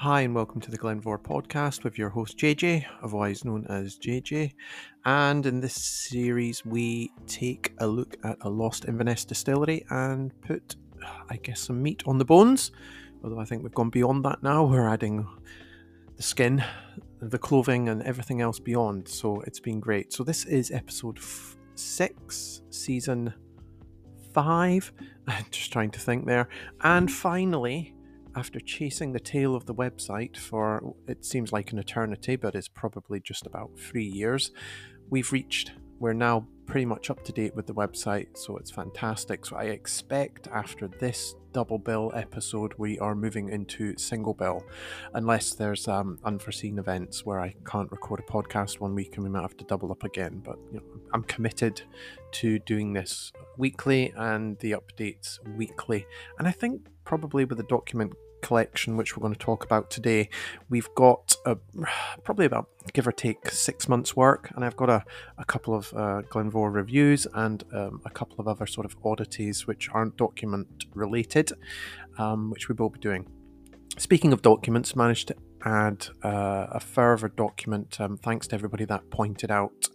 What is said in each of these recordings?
Hi, and welcome to the Glen Mhor podcast with your host JJ, otherwise known as JJ. And in this series, we take a look at a lost Inverness distillery and put, I guess, some meat on the bones. Although I think we've gone beyond that now. We're adding the skin, the clothing, and everything else beyond. So it's been great. So this is episode f- six, season five. I'm Just trying to think there. And finally, after chasing the tail of the website for it seems like an eternity, but it's probably just about three years, we've reached, we're now pretty much up to date with the website, so it's fantastic. So I expect after this double bill episode, we are moving into single bill, unless there's um, unforeseen events where I can't record a podcast one week and we might have to double up again. But you know, I'm committed to doing this weekly and the updates weekly, and I think probably with the document collection, which we're going to talk about today, we've got a, probably about give or take six months' work, and I've got a, a couple of uh, Glen Mhor reviews and um, a couple of other sort of oddities which aren't document related, um, which we will be doing. Speaking of documents, managed to add uh, a further document um, thanks to everybody that pointed out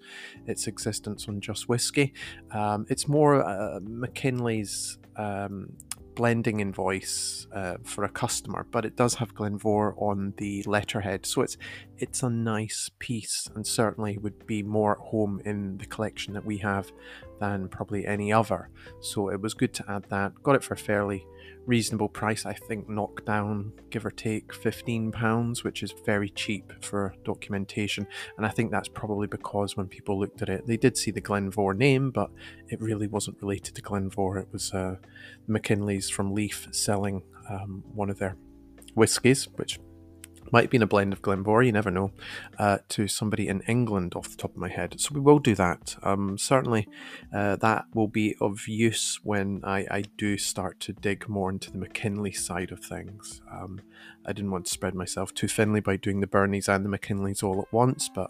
its existence on Just Whisky. Um, it's more uh, Mackinlay's um, blending invoice uh, for a customer, but it does have Glen Mhor on the letterhead, so it's it's a nice piece, and certainly would be more at home in the collection that we have than probably any other. So it was good to add that. Got it for fairly reasonable price. I think knocked down, give or take, fifteen pounds, which is very cheap for documentation. And I think that's probably because when people looked at it, they did see the Glen Mhor name, but it really wasn't related to Glen Mhor. It was uh, Mackinlay's from Leith selling um, one of their whiskies, which might have been a blend of Glen Mhor, you never know, uh, to somebody in England off the top of my head. So we will do that. Um, certainly, uh, that will be of use when I, I, do start to dig more into the Mackinlay side of things. Um, I didn't want to spread myself too thinly by doing the Birnies and the Mackinlays all at once, but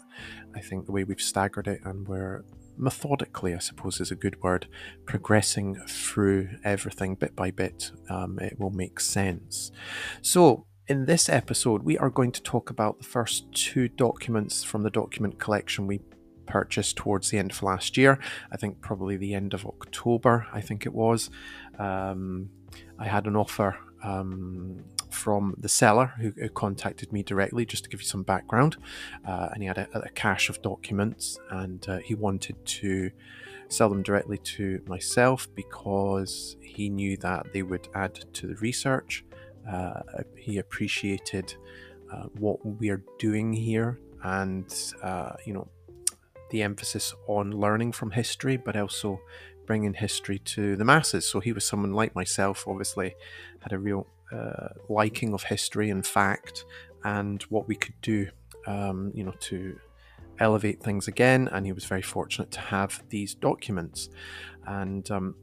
I think the way we've staggered it and we're methodically, I suppose is a good word, progressing through everything bit by bit, um, it will make sense. So, in this episode, we are going to talk about the first two documents from the document collection we purchased towards the end of last year. I think probably the end of October, I think it was. Um, I had an offer um, from the seller who, who, contacted me directly, just to give you some background. Uh, and he had a, a, cache of documents and uh, he wanted to sell them directly to myself because he knew that they would add to the research uh, he appreciated uh, what we're doing here and, uh, you know, the emphasis on learning from history, but also bringing history to the masses. So he was someone like myself, obviously, had a real uh, liking of history and fact and what we could do, um, you know, to elevate things again. And he was very fortunate to have these documents. And um,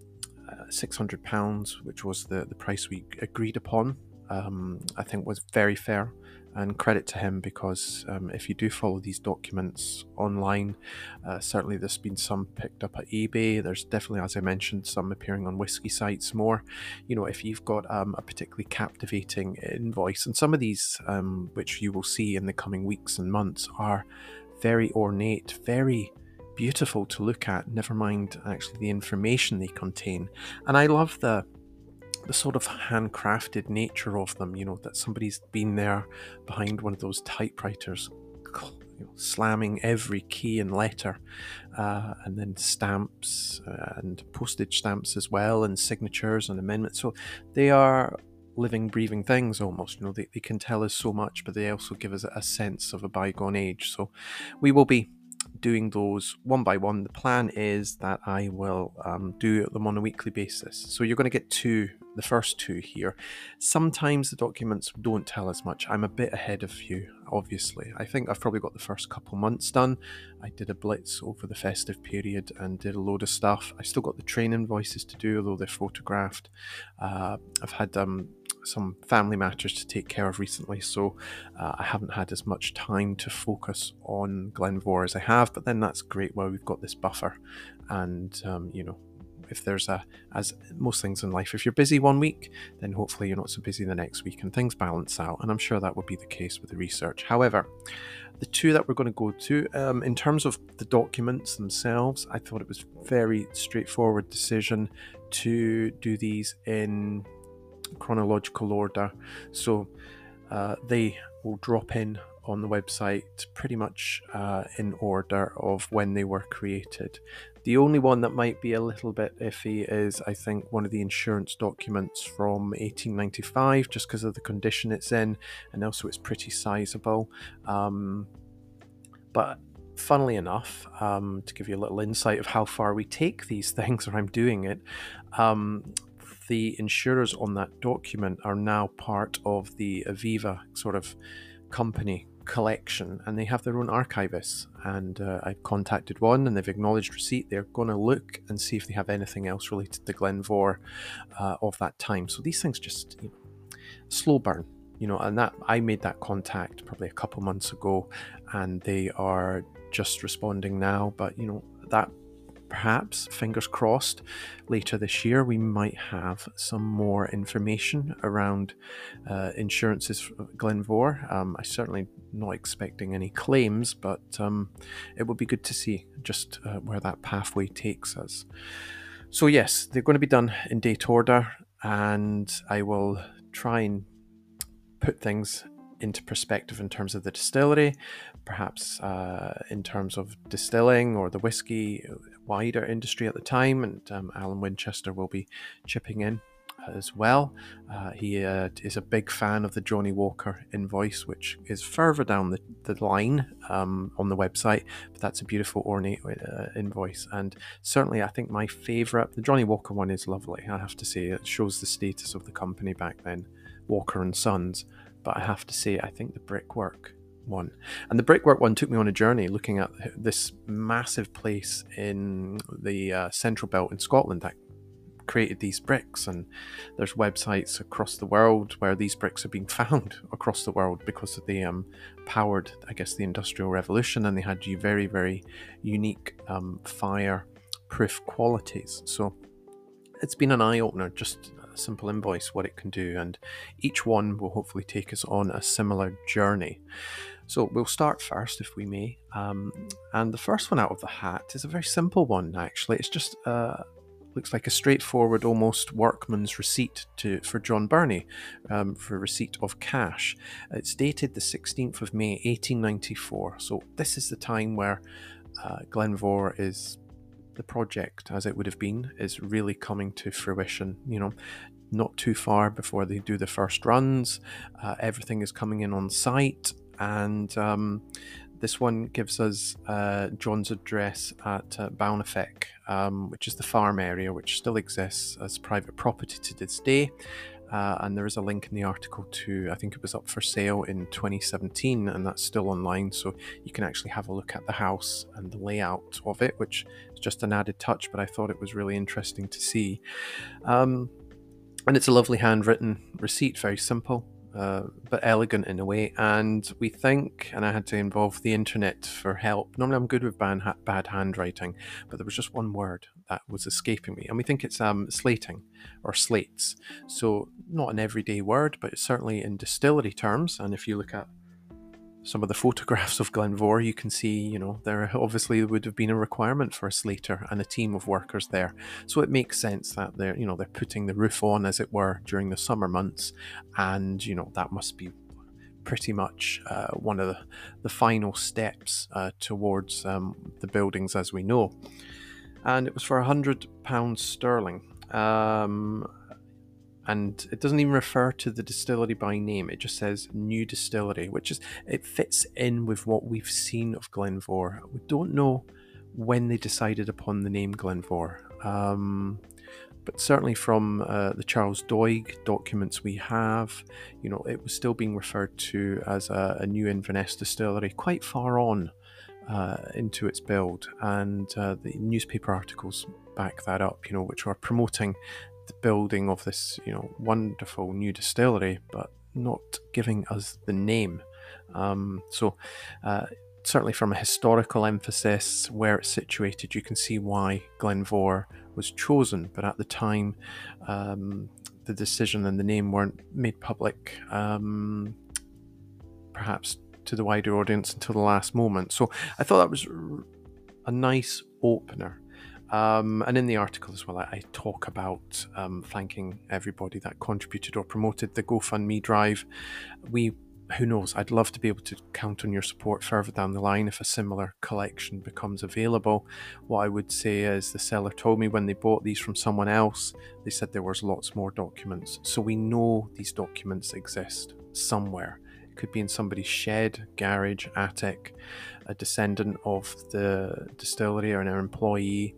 uh, £600, which was the, the price we agreed upon um, I think was very fair. And credit to him because um, if you do follow these documents online, uh, certainly there's been some picked up at eBay. There's definitely, as I mentioned, some appearing on whiskey sites more. You know, if you've got um, a particularly captivating invoice, and some of these, um, which you will see in the coming weeks and months, are very ornate, very beautiful to look at, never mind actually the information they contain. And I love the the sort of handcrafted nature of them, you know, that somebody's been there behind one of those typewriters, you know, slamming every key and letter, uh, and then stamps uh, and postage stamps as well, and signatures and amendments. So they are living, breathing things almost. You know, they, they can tell us so much, but they also give us a sense of a bygone age. So we will be doing those one by one. The plan is that I will um, do them on a weekly basis. So you're going to get two the first two here. Sometimes the documents don't tell as much. I'm a bit ahead of you, obviously. I think I've probably got the first couple months done. I did a blitz over the festive period and did a load of stuff. I still got the train invoices to do, although they're photographed. Uh, I've had um, some family matters to take care of recently, so uh, I haven't had as much time to focus on Glen Mhor as I have. But then that's great while we've got this buffer, and um, you know if there's a, as most things in life, if you're busy one week, then hopefully you're not so busy the next week and things balance out. And I'm sure that will be the case with the research. However, the two that we're going to go to, um, in terms of the documents themselves, I thought it was very straightforward decision to do these in chronological order. So uh, they will drop in on the website pretty much uh, in order of when they were created. The only one that might be a little bit iffy is, I think, one of the insurance documents from 1895, just because of the condition it's in, and also it's pretty sizable. Um, but funnily enough, um, to give you a little insight of how far we take these things, or I'm doing it, um, the insurers on that document are now part of the Aviva sort of company collection and they have their own archivists. And uh, i've contacted one and they've acknowledged receipt. They're going to look and see if they have anything else related to Glen Mhor uh, of that time. So these things just you know, slow burn you know and that i made that contact probably a couple months ago and they are just responding now. But you know that perhaps, fingers crossed, later this year we might have some more information around uh, insurances for Glen Mhor. Um, I certainly not expecting any claims, but um, it would be good to see just uh, where that pathway takes us. So yes, they're going to be done in date order, and I will try and put things into perspective in terms of the distillery, perhaps uh, in terms of distilling or the whiskey wider industry at the time, and um, Alan Winchester will be chipping in as well. Uh, he uh, is a big fan of the Johnnie Walker invoice, which is further down the, the line um, on the website, but that's a beautiful ornate uh, invoice. And certainly, I think my favourite, the Johnnie Walker one, is lovely. I have to say, it shows the status of the company back then, Walker and Sons. But I have to say, I think the brickwork one. And the brickwork one took me on a journey looking at this massive place in the uh, central belt in Scotland that created these bricks. And there's websites across the world where these bricks have been found across the world because they um, powered, I guess, the Industrial Revolution and they had very, very unique um, fire proof qualities. So it's been an eye opener just a simple invoice what it can do and each one will hopefully take us on a similar journey so we'll start first, if we may. Um, and the first one out of the hat is a very simple one, actually. It's just uh, looks like a straightforward, almost workman's receipt to for John Birnie um, for receipt of cash. It's dated the 16th of May, 1894. So this is the time where uh, Glen Mhor is the project, as it would have been, is really coming to fruition. You know, not too far before they do the first runs. Uh, everything is coming in on site and um, this one gives us uh, John's address at uh, um, which is the farm area, which still exists as private property to this day. Uh, and there is a link in the article to, I think it was up for sale in 2017, and that's still online. So you can actually have a look at the house and the layout of it, which is just an added touch, but I thought it was really interesting to see. Um, and it's a lovely handwritten receipt, very simple uh, but elegant in a way. And we think, and I had to involve the internet for help. Normally, I'm good with bad, bad handwriting, but there was just one word that was escaping me. And we think it's um, slating or slates. So, not an everyday word, but certainly in distillery terms. And if you look at some of the photographs of Glen Mhor, you can see, you know, there obviously would have been a requirement for a slater and a team of workers there. So it makes sense that they're, you know, they're putting the roof on, as it were, during the summer months, and you know that must be pretty much uh, one of the, the final steps uh, towards um, the buildings as we know. And it was for hundred pounds sterling. Um, and it doesn't even refer to the distillery by name. It just says new distillery, which is it fits in with what we've seen of Glen Mhor. We don't know when they decided upon the name Glen Mhor, um, but certainly from uh, the Charles Doig documents we have, you know, it was still being referred to as a, a new Inverness distillery, quite far on. Uh, into its build, and uh, the newspaper articles back that up, you know, which are promoting the building of this, you know, wonderful new distillery, but not giving us the name. Um, so, uh, certainly from a historical emphasis, where it's situated, you can see why Glen Mhor was chosen. But at the time, um, the decision and the name weren't made public, um, perhaps to the wider audience until the last moment. So I thought that was a nice opener. Um, and in the article as well, I, I talk about um, thanking everybody that contributed or promoted the GoFundMe drive. We who knows? I'd love to be able to count on your support further down the line if a similar collection becomes available. What I would say is the seller told me when they bought these from someone else, they said there was lots more documents. So we know these documents exist somewhere. It could be in somebody's shed, garage, attic, a descendant of the distillery or an employee.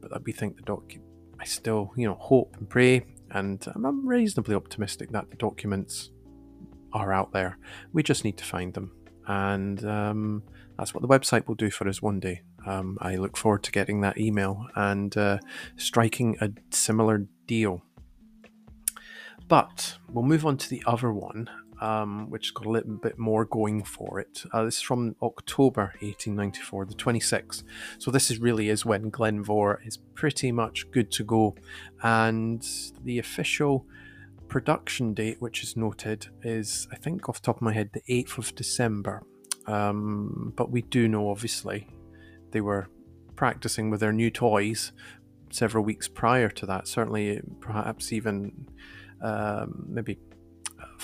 But we think the doc. I still, you know, hope and pray, and I'm reasonably optimistic that the documents are out there. We just need to find them. And um, that's what the website will do for us one day. Um, I look forward to getting that email and uh, striking a similar deal. But we'll move on to the other one, um, which got a little bit more going for it. Uh, this is from October 1894, the 26th. So this is really is when Glen Mhor is pretty much good to go, and the official production date, which is noted, is I think off the top of my head the 8th of December. Um, but we do know, obviously, they were practicing with their new toys several weeks prior to that. Certainly, perhaps even um, maybe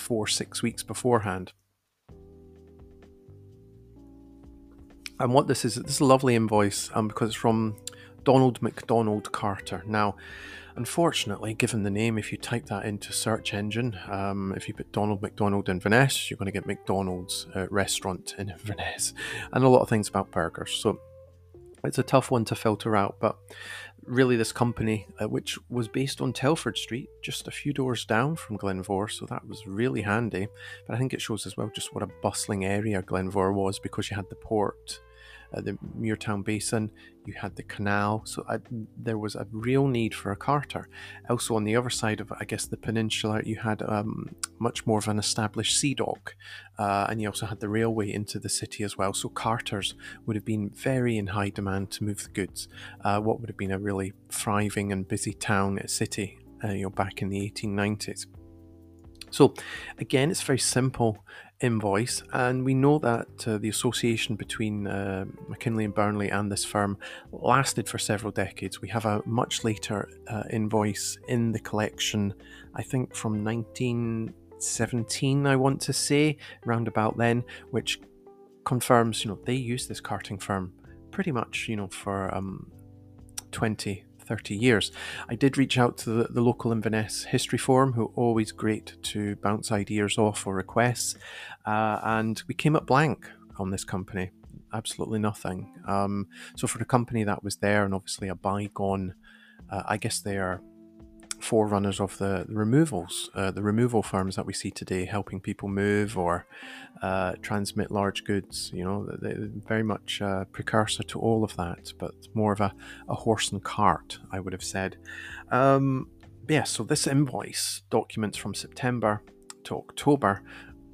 four, six weeks beforehand. And what this is, this is a lovely invoice um, because it's from Donald McDonald Carter. Now, Unfortunately, given the name, if you type that into search engine, um, if you put Donald McDonald in Inverness, you're going to get McDonald's uh, restaurant in Inverness, and a lot of things about burgers. So it's a tough one to filter out, but really, this company, uh, which was based on Telford Street, just a few doors down from Glen Mhor, so that was really handy. But I think it shows as well just what a bustling area Glen Mhor was because you had the port uh, the Muirtown Basin, you had the canal, so I, there was a real need for a carter. Also, on the other side of, I guess, the peninsula, you had um, much more of an established sea dock, uh, and you also had the railway into the city as well. So carters would have been very in high demand to move the goods. Uh, what would have been a really thriving and busy town, city, uh, you know, back in the 1890s. So, again, it's very simple invoice, and we know that uh, the association between uh, Mackinlay and Burnley and this firm lasted for several decades. We have a much later uh, invoice in the collection, I think from 1917, I want to say, round about then, which confirms, you know, they used this carting firm pretty much, you know, for um, 20, 30 years. I did reach out to the, the local Inverness History Forum, who are always great to bounce ideas off or requests, uh, and we came up blank on this company. Absolutely nothing. Um, so, for the company that was there, and obviously a bygone, uh, I guess they are forerunners of the, removals, uh, the removal firms that we see today, helping people move or uh, transmit large goods. You know, very much a precursor to all of that, but more of a, a horse and cart, I would have said. Um, yeah, so this invoice documents from September to October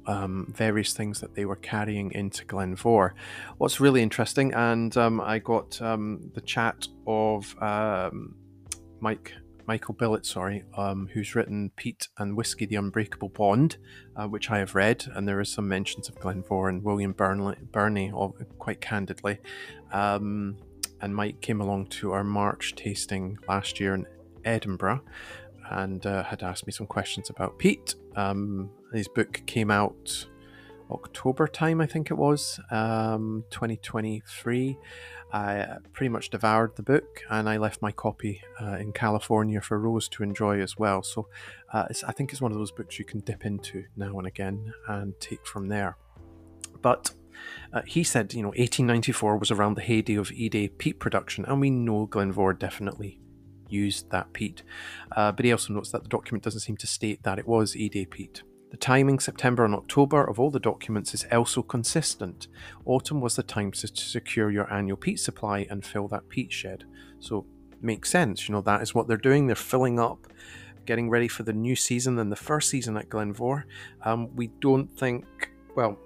um, various things that they were carrying into Glen Mhor. What's really interesting, and um, I got um, the chat of um, Mike Michael Billett, sorry, um, who's written Peat and Whisky: The Unbreakable Bond, uh, which I have read, and there is some mentions of Glen Mhor and William Burnley, Birnie, quite candidly. Um, and Mike came along to our March tasting last year in Edinburgh, and uh, had asked me some questions about peat. Um, his book came out October time, I think it was, um, 2023. I uh, pretty much devoured the book and I left my copy uh, in California for Rose to enjoy as well. So uh, I think it's one of those books you can dip into now and again and take from there. But uh, he said, you know, 1894 was around the heyday of Eday peat production, and we know Glen Mhor definitely used that peat. Uh, but he also notes that the document doesn't seem to state that it was Eday peat. The timing, September and October, of all the documents is also consistent. Autumn was the time to, secure your annual peat supply and fill that peat shed. So, makes sense. You know, that is what they're doing. They're filling up, getting ready for the new season and the first season at Glen Mhor. Um, we don't think, well,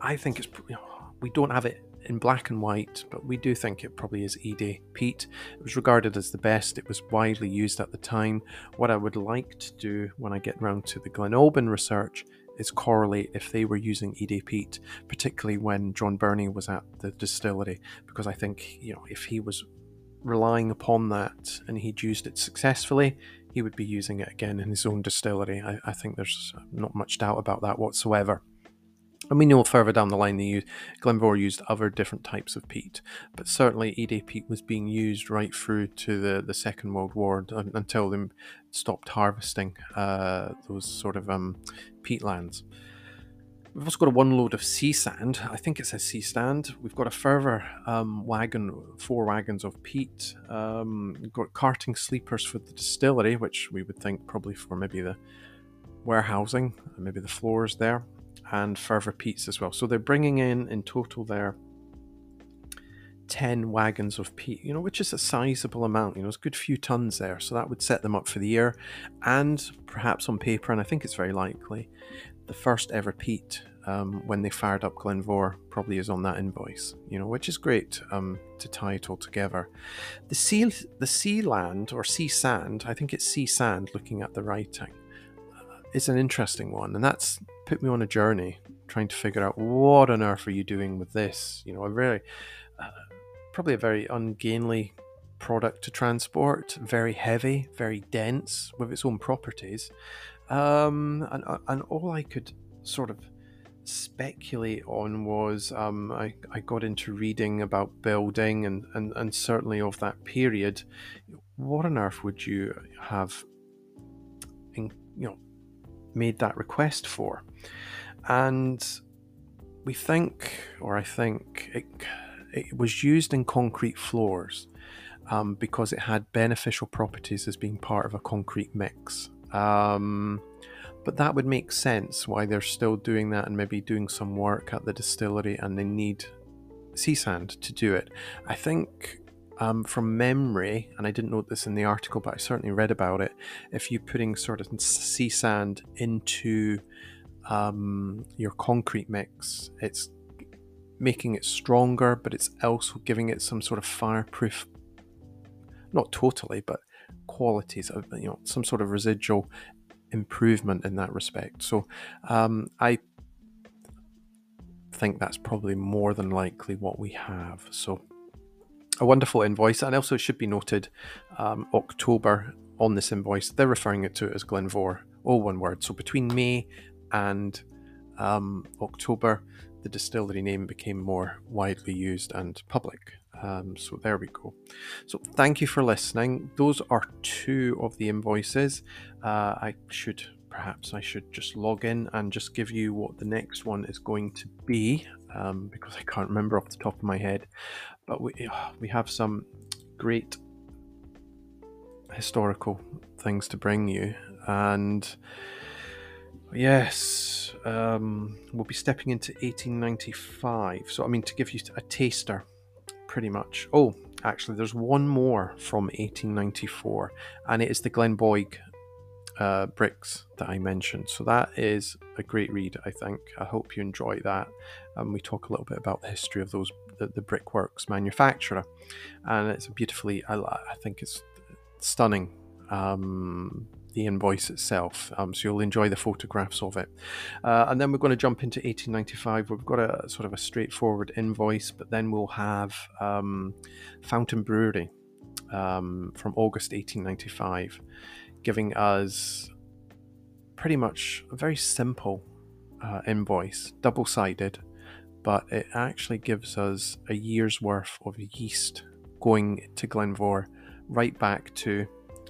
I think it's, we don't have it in black and white, but we do think it probably is Eday peat. It was regarded as the best, it was widely used at the time. What I would like to do when I get round to the Glen Albyn research is correlate if they were using Eday peat, particularly when John Birnie was at the distillery, because I think, you know, if he was relying upon that and he'd used it successfully, he would be using it again in his own distillery. I, I think there's not much doubt about that whatsoever. And we know further down the line they used, Glen Mhor used other different types of peat, but certainly Eday peat was being used right through to the, the Second World War until they stopped harvesting uh, those sort of um, peatlands. We've also got a one load of sea sand. I think it says sea stand. We've got a further um, wagon, four wagons of peat. Um, we've got carting sleepers for the distillery, which we would think probably for maybe the warehousing, maybe the floors there and further peats as well. So they're bringing in in total there 10 wagons of peat, you know, which is a sizable amount, you know, it's a good few tons there. So that would set them up for the year and perhaps on paper, and I think it's very likely, the first ever peat um, when they fired up Glen Mhor probably is on that invoice, you know, which is great um, to tie it all together. The sea, the sea land or sea sand, I think it's sea sand looking at the writing, uh, is an interesting one, and that's put me on a journey trying to figure out what on earth are you doing with this. You know, a very, uh, probably a very ungainly product to transport, very heavy, very dense with its own properties. Um, and, uh, and all I could sort of speculate on was um, I, I got into reading about building and, and, and certainly of that period. What on earth would you have, in, you know, made that request for. And we think, or I think, it, it was used in concrete floors um, because it had beneficial properties as being part of a concrete mix. Um, but that would make sense why they're still doing that and maybe doing some work at the distillery and they need sea sand to do it. I think um, from memory, and I didn't note this in the article, but I certainly read about it. If you're putting sort of sea sand into um, your concrete mix, it's making it stronger, but it's also giving it some sort of fireproof, not totally, but qualities of you know some sort of residual improvement in that respect. So um, I think that's probably more than likely what we have. So a wonderful invoice, and also it should be noted um, October on this invoice, they're referring it to it as Glenvore, all one word. So between May and um, October, the distillery name became more widely used and public. Um, so there we go. So thank you for listening. Those are two of the invoices. Uh, I should perhaps I should just log in and just give you what the next one is going to be um, because I can't remember off the top of my head. But we we have some great historical things to bring you, and yes, um, we'll be stepping into 1895. So I mean to give you a taster, pretty much. Oh, actually, there's one more from 1894, and it is the Glenboig uh, bricks that I mentioned. So that is a great read, I think. I hope you enjoy that. And we talk a little bit about the history of those the, the brickworks manufacturer, and it's beautifully. I, I think it's stunning. Um, the invoice itself, um, so you'll enjoy the photographs of it. Uh, and then we're going to jump into 1895. We've got a sort of a straightforward invoice, but then we'll have um, Fountain Brewery um, from August 1895, giving us pretty much a very simple uh, invoice, double sided, but it actually gives us a year's worth of yeast going to Glen Mhor right back to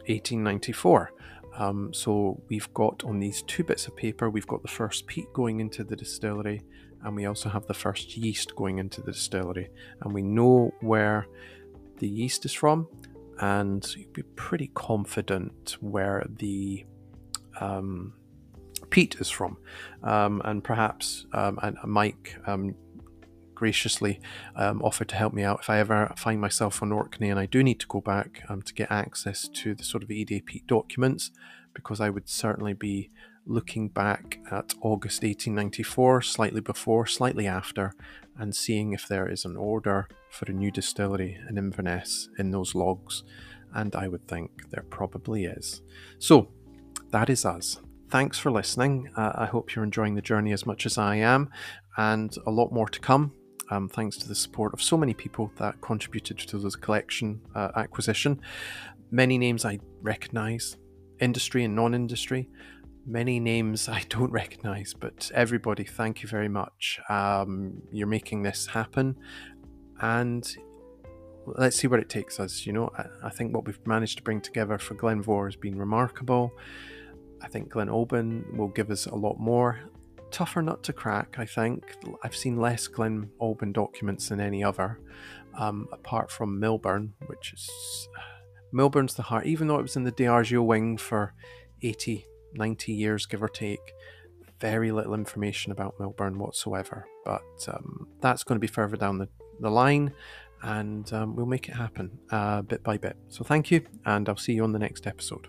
1894. Um, so we've got on these two bits of paper, we've got the first peat going into the distillery, and we also have the first yeast going into the distillery. And we know where the yeast is from, and you'd be pretty confident where the um, peat is from. Um, and perhaps um, and Mike um, graciously um, offered to help me out if I ever find myself on Orkney and I do need to go back um, to get access to the sort of peat documents, because I would certainly be looking back at August 1894, slightly before, slightly after, and seeing if there is an order for a new distillery in Inverness in those logs. And I would think there probably is. So, that is us. Thanks for listening. Uh, I hope you're enjoying the journey as much as I am, and a lot more to come. Um, thanks to the support of so many people that contributed to this collection uh, acquisition. Many names I recognise, industry and non industry. Many names I don't recognise, but everybody, thank you very much. Um, you're making this happen, and let's see where it takes us. You know, I, I think what we've managed to bring together for Glen Mhor has been remarkable. I think Glen Albyn will give us a lot more. Tougher nut to crack, I think. I've seen less Glen Albyn documents than any other, um, apart from Millburn, which is. Millburn's the heart, even though it was in the Diageo wing for 80, 90 years, give or take. Very little information about Millburn whatsoever, but um, that's going to be further down the, the line and um, we'll make it happen uh, bit by bit. So, thank you, and I'll see you on the next episode.